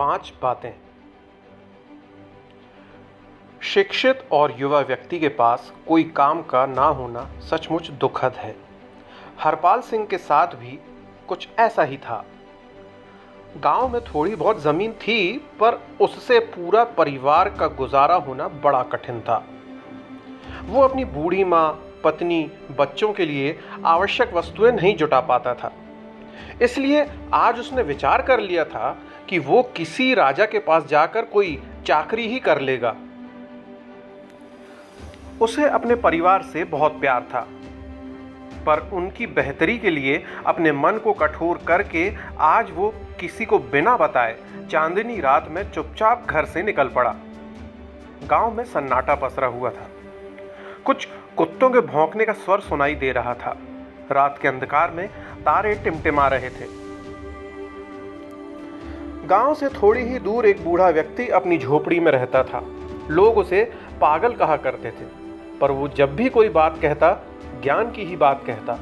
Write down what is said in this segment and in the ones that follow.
पाँच बातें। शिक्षित और युवा व्यक्ति के पास कोई काम का ना होना सचमुच दुखद है। हरपाल सिंह के साथ भी कुछ ऐसा ही था। गाँव में थोड़ी बहुत ज़मीन थी, पर उससे पूरा परिवार का गुजारा होना बड़ा कठिन था। वो अपनी बूढ़ी माँ, पत्नी, बच्चों के लिए आवश्यक वस्तुएँ नहीं जुटा पाता था। इसलिए आज उसने विचार कर लिया था कि वो किसी राजा के पास जाकर कोई चाकरी ही कर लेगा। उसे अपने परिवार से बहुत प्यार था, पर उनकी बेहतरी के लिए अपने मन को कठोर करके आज वो किसी को बिना बताए चांदनी रात में चुपचाप घर से निकल पड़ा। गाँव में सन्नाटा पसरा हुआ था। कुछ कुत्तों के भौंकने का स्वर सुनाई दे रहा था। रात के अंधकार में तारे टिमटिमा रहे थे। गाँव से थोड़ी ही दूर एक बूढ़ा व्यक्ति अपनी झोपड़ी में रहता था। लोग उसे पागल कहा करते थे, पर वो जब भी कोई बात कहता, ज्ञान की ही बात कहता।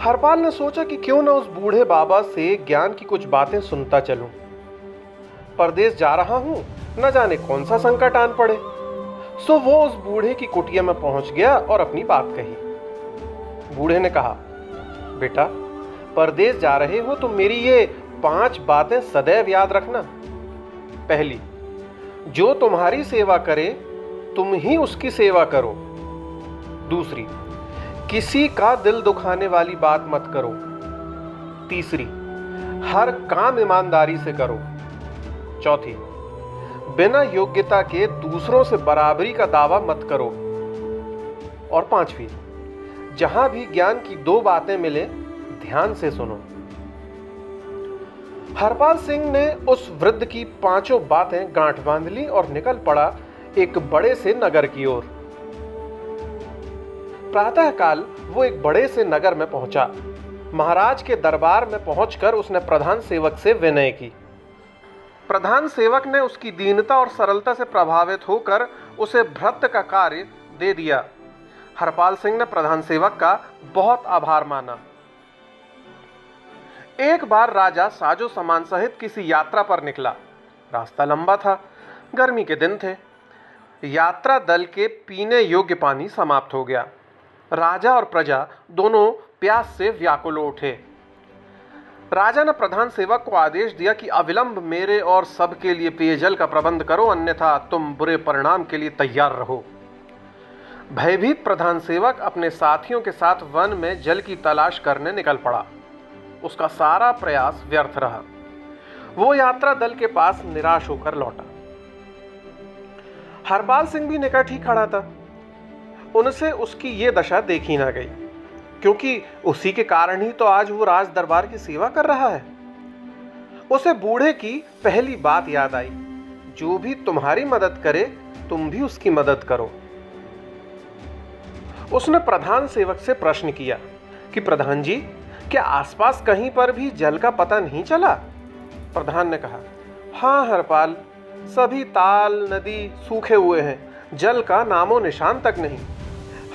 हरपाल ने सोचा कि क्यों ना उस बूढ़े बाबा से ज्ञान की कुछ बातें सुनता चलूँ। परदेश जा रहा हूँ, न जाने कौन सा संकट आन पड़े। सो वो उस बूढ़े की कुटिया में पहुँच गया और अपनी बात कही। बूढ़े ने कहा, बेटा, परदेश जा रहे हो तो मेरी ये पाँच बातें सदैव याद रखना। पहली, जो तुम्हारी सेवा करे, तुम ही उसकी सेवा करो। दूसरी, किसी का दिल दुखाने वाली बात मत करो। तीसरी, हर काम ईमानदारी से करो। चौथी, बिना योग्यता के दूसरों से बराबरी का दावा मत करो। और पांचवी, जहाँ भी ज्ञान की दो बातें मिले, ध्यान से सुनो। हरपाल सिंह ने उस वृद्ध की पाँचों बातें गांठ बाँध ली और निकल पड़ा एक बड़े से नगर की ओर। प्रातःकाल वो एक बड़े से नगर में पहुँचा। महाराज के दरबार में पहुंचकर उसने प्रधान सेवक से विनय की। प्रधान सेवक ने उसकी दीनता और सरलता से प्रभावित होकर उसे भ्रत का कार्य दे दिया। हरपाल सिंह ने प्रधान सेवक का बहुत आभार माना। एक बार राजा साजो सामान सहित किसी यात्रा पर निकला। रास्ता लंबा था, गर्मी के दिन थे। यात्रा दल के पीने योग्य पानी समाप्त हो गया। राजा और प्रजा दोनों प्यास से व्याकुल उठे। राजा ने प्रधान सेवक को आदेश दिया कि अविलंब मेरे और सबके लिए पेयजल का प्रबंध करो, अन्यथा तुम बुरे परिणाम के लिए तैयार रहो। भयभीत प्रधान सेवक अपने साथियों के साथ वन में जल की तलाश करने निकल पड़ा। उसका सारा प्रयास व्यर्थ रहा। वो यात्रा दल के पास निराश होकर लौटा। हरपाल सिंह भी निकट ही खड़ा था। उनसे उसकी ये दशा देखी ना गई, क्योंकि उसी के कारण ही तो आज वो राज दरबार की सेवा कर रहा है। उसे बूढ़े की पहली बात याद आई, जो भी तुम्हारी मदद करे, तुम भी उसकी मदद करो। उसने प्रधान सेवक से प्रश्न किया कि, प्रधान जी क्या आसपास कहीं पर भी जल का पता नहीं चला? प्रधान ने कहा हाँ हरपाल, सभी ताल, नदी सूखे हुए हैं। जल का नामो निशान तक नहीं।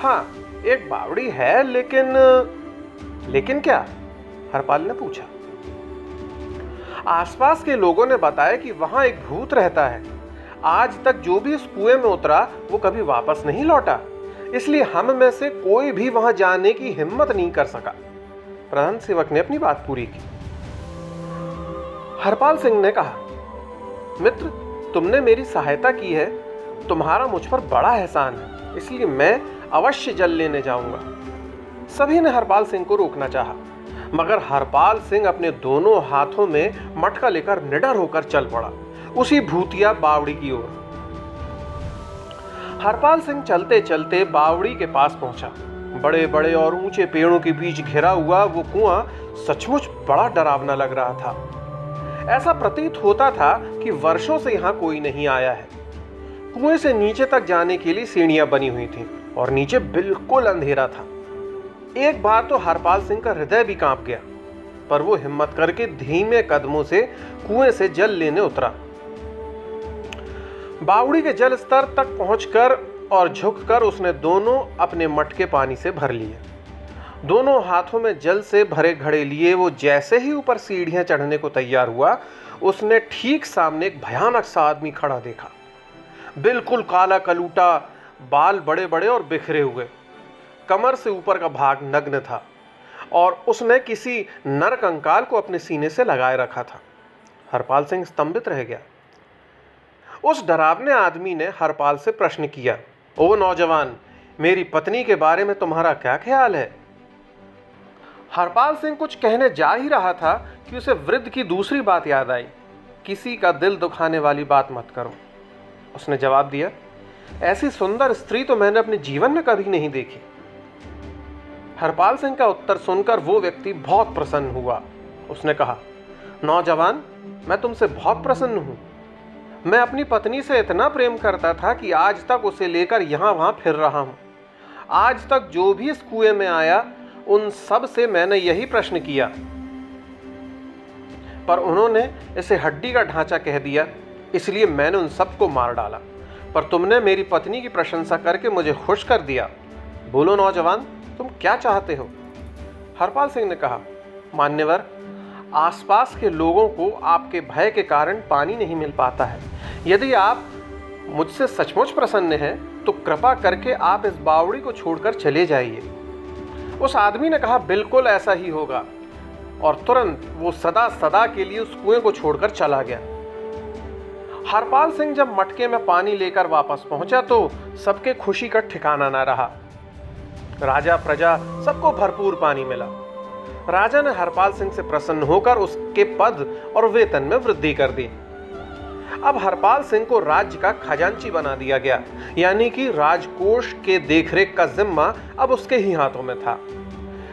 हाँ एक बावड़ी है, लेकिन लेकिन क्या? हरपाल ने पूछा। आसपास के लोगों ने बताया कि वहाँ एक भूत रहता है। आज तक जो भी उस कुएँ में उतरा, वो कभी वापस नहीं लौटा। इसलिए हम में से कोई भी वहाँ जाने की हिम्मत नहीं कर सका। प्रधान सेवक ने अपनी बात पूरी की। हरपाल सिंह ने कहा, मित्र, तुमने मेरी सहायता की है। तुम्हारा मुझ पर बड़ा एहसान है, इसलिए मैं अवश्य जल लेने जाऊँगा। सभी ने हरपाल सिंह को रोकना चाहा, मगर हरपाल सिंह अपने दोनों हाथों में मटका लेकर निडर होकर चल पड़ा, उसी भूतिया बावड़ी की ओर। हरपाल सिंह चलते चलते बावड़ी के पास पहुँचा। बड़े बड़े और ऊँचे पेड़ों के बीच घिरा हुआ वो कुआँ सचमुच बड़ा डरावना लग रहा था। ऐसा प्रतीत होता था कि वर्षों से यहाँ कोई नहीं आया है। कुएँ से नीचे तक जाने के लिए सीढ़ियाँ बनी हुई थीं और नीचे बिल्कुल अंधेरा था। एक बार तो हरपाल सिंह का हृदय भी काँप गया, पर वो हिम्मत करके धीमे कदमों से कुएँ से जल लेने उतरा। बावड़ी के जल स्तर तक पहुंचकर और झुककर उसने दोनों अपने मटके पानी से भर लिए। दोनों हाथों में जल से भरे घड़े लिए, वो जैसे ही ऊपर सीढ़ियाँ चढ़ने को तैयार हुआ, उसने ठीक सामने एक भयानक सा आदमी खड़ा देखा। बिल्कुल काला कलूटा, बाल बड़े बड़े और बिखरे हुए। कमर से ऊपर का भाग नग्न था और उसने किसी नर कंकाल को अपने सीने से लगाए रखा था। हरपाल सिंह स्तंभित रह गया। उस डरावने आदमी ने हरपाल से प्रश्न किया ओ नौजवान, मेरी पत्नी के बारे में तुम्हारा क्या ख्याल है? हरपाल सिंह कुछ कहने जा ही रहा था कि उसे वृद्ध की दूसरी बात याद आई। किसी का दिल दुखाने वाली बात मत करो। उसने जवाब दिया, ऐसी सुंदर स्त्री तो मैंने अपने जीवन में कभी नहीं देखी। हरपाल सिंह का उत्तर सुनकर वो व्यक्ति बहुत प्रसन्न हुआ। उसने कहा, नौजवान, मैं तुमसे बहुत प्रसन्न हूँ। मैं अपनी पत्नी से इतना प्रेम करता था कि आज तक उसे लेकर यहाँ वहाँ फिर रहा हूँ। आज तक जो भी इस कुएँ में आया, उन सबसे मैंने यही प्रश्न किया। पर उन्होंने इसे हड्डी का ढांचा कह दिया, इसलिए मैंने उन सबको मार डाला। पर तुमने मेरी पत्नी की प्रशंसा करके मुझे खुश कर दिया। बोलो, नौजवान, तुम क्या चाहते हो? हरपाल सिंह ने कहा, मान्यवर, आसपास के लोगों को आपके भय के कारण पानी नहीं मिल पाता है। यदि आप मुझसे सचमुच प्रसन्न हैं तो कृपा करके आप इस बावड़ी को छोड़कर चले जाइए। उस आदमी ने कहा, बिल्कुल ऐसा ही होगा। और तुरंत वो सदा सदा के लिए उस कुएँ को छोड़कर चला गया। हरपाल सिंह जब मटके में पानी लेकर वापस पहुँचा तो सबके खुशी का ठिकाना ना रहा। राजा, प्रजा, सबको भरपूर पानी मिला। राजा ने हरपाल सिंह से प्रसन्न होकर उसके पद और वेतन में वृद्धि कर दी। अब हरपाल सिंह को राज्य का खजांची बना दिया गया। यानी कि राजकोष के देखरेख का जिम्मा अब उसके ही हाथों में था।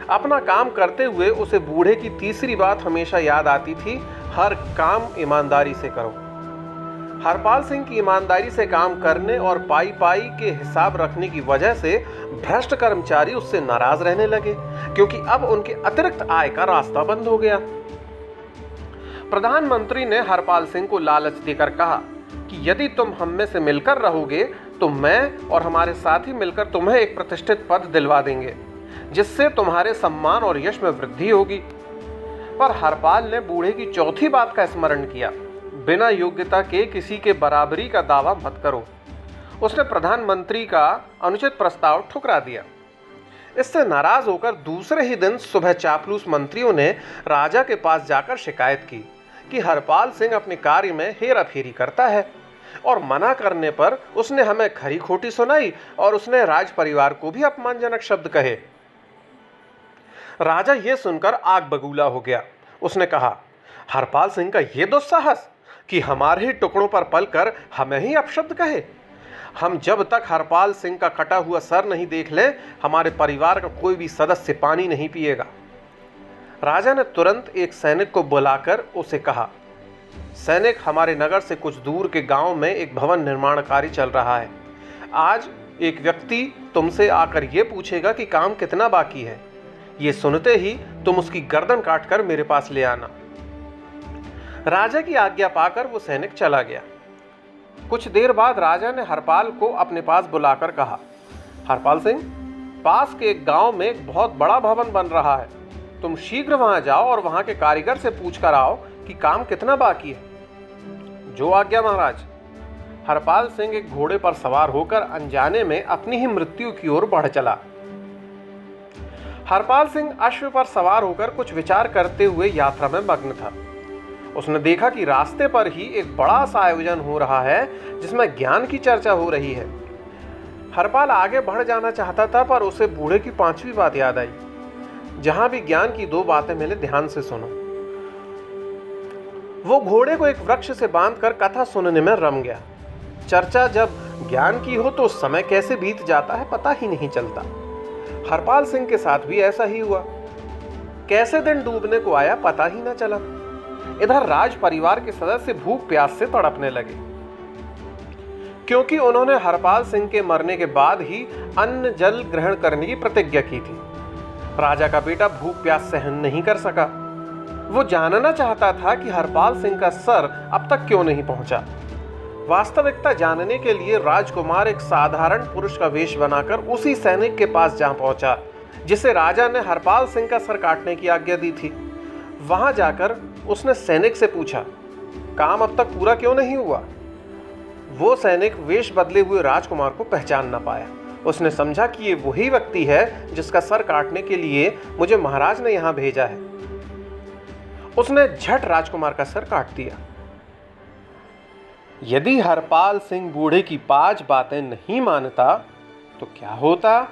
अपना काम करते हुए उसे बूढ़े की तीसरी बात हमेशा याद आती थी, हर काम ईमानदारी से करो। हरपाल सिंह की ईमानदारी से काम करने और पाई पाई के हिसाब रखने की वजह से भ्रष्ट कर्मचारी उससे नाराज़ रहने लगे, क्योंकि अब उनके अतिरिक्त आय का रास्ता बंद हो गया। प्रधानमंत्री ने हरपाल सिंह को लालच देकर कहा कि यदि तुम हम में से मिलकर रहोगे तो मैं और हमारे साथी मिलकर तुम्हें एक प्रतिष्ठित पद दिलवा देंगे, जिससे तुम्हारे सम्मान और यश में वृद्धि होगी। पर हरपाल ने बूढ़े की चौथी बात का स्मरण किया। बिना योग्यता के किसी के बराबरी का दावा मत करो। उसने प्रधानमंत्री का अनुचित प्रस्ताव ठुकरा दिया। इससे नाराज़ होकर दूसरे ही दिन सुबह चापलूस मंत्रियों ने राजा के पास जाकर शिकायत की। कि हरपाल सिंह अपने कार्य में हेरा फेरी करता है और मना करने पर उसने हमें खरी खोटी सुनाई और उसने राज परिवार को भी अपमानजनक शब्द कहे। राजा यह सुनकर आग बगूला हो गया। उसने कहा, हरपाल सिंह का यह दुस्साहस कि हमारे ही टुकड़ों पर पलकर हमें ही अपशब्द कहे। हम जब तक हरपाल सिंह का कटा हुआ सर नहीं देख लें, हमारे परिवार का कोई भी सदस्य पानी नहीं पिएगा। राजा ने तुरंत एक सैनिक को बुलाकर उसे कहा, सैनिक, हमारे नगर से कुछ दूर के गाँव में एक भवन निर्माण कार्य चल रहा है। आज एक व्यक्ति तुमसे आकर यह पूछेगा कि काम कितना बाकी है। ये सुनते ही तुम उसकी गर्दन काटकर मेरे पास ले आना। राजा की आज्ञा पाकर वो सैनिक चला गया। कुछ देर बाद राजा ने हरपाल को अपने पास बुलाकर कहा, हरपाल सिंह, पास के एक गाँव में एक बहुत बड़ा भवन बन रहा है। तुम शीघ्र वहाँ जाओ और वहाँ के कारीगर से पूछ कर आओ कि काम कितना बाकी है। जो आज्ञा महाराज, हरपाल सिंह एक घोड़े पर सवार होकर अनजाने में अपनी ही मृत्यु की ओर बढ़ चला। हरपाल सिंह अश्व पर सवार होकर कुछ विचार करते हुए यात्रा में मग्न था। उसने देखा कि रास्ते पर ही एक बड़ा सा आयोजन हो रहा है, जिसमें ज्ञान की चर्चा हो रही है। हरपाल आगे बढ़ जाना चाहता था, पर उसे बूढ़े की पांचवी बात याद आई। जहाँ भी ज्ञान की दो बातें मिले, ध्यान से सुनो। वो घोड़े को एक वृक्ष से बांधकर कथा सुनने में रम गया। चर्चा जब ज्ञान की हो तो समय कैसे बीत जाता है पता ही नहीं चलता। हरपाल सिंह के साथ भी ऐसा ही हुआ। कैसे दिन डूबने को आया पता ही ना चला। इधर राज परिवार के सदस्य भूख प्यास से तड़पने लगे। क्योंकि उन्होंने हरपाल सिंह के मरने के बाद ही अन्न जल ग्रहण करने की प्रतिज्ञा की थी। राजा का बेटा भूख प्यास सहन नहीं कर सका। वो जानना चाहता था कि हरपाल सिंह का सर अब तक क्यों नहीं पहुँचा। वास्तविकता जानने के लिए राजकुमार एक साधारण पुरुष का वेश बनाकर उसी सैनिक के पास जा पहुँचा, जिसे राजा ने हरपाल सिंह का सर काटने की आज्ञा दी थी। वहाँ जाकर उसने सैनिक से पूछा, काम अब तक पूरा क्यों नहीं हुआ? वो सैनिक वेश बदले हुए राजकुमार को पहचान ना पाया। उसने समझा कि ये वही व्यक्ति है जिसका सर काटने के लिए मुझे महाराज ने यहाँ भेजा है। उसने झट राजकुमार का सर काट दिया। यदि हरपाल सिंह बूढ़े की पाँच बातें नहीं मानता तो क्या होता?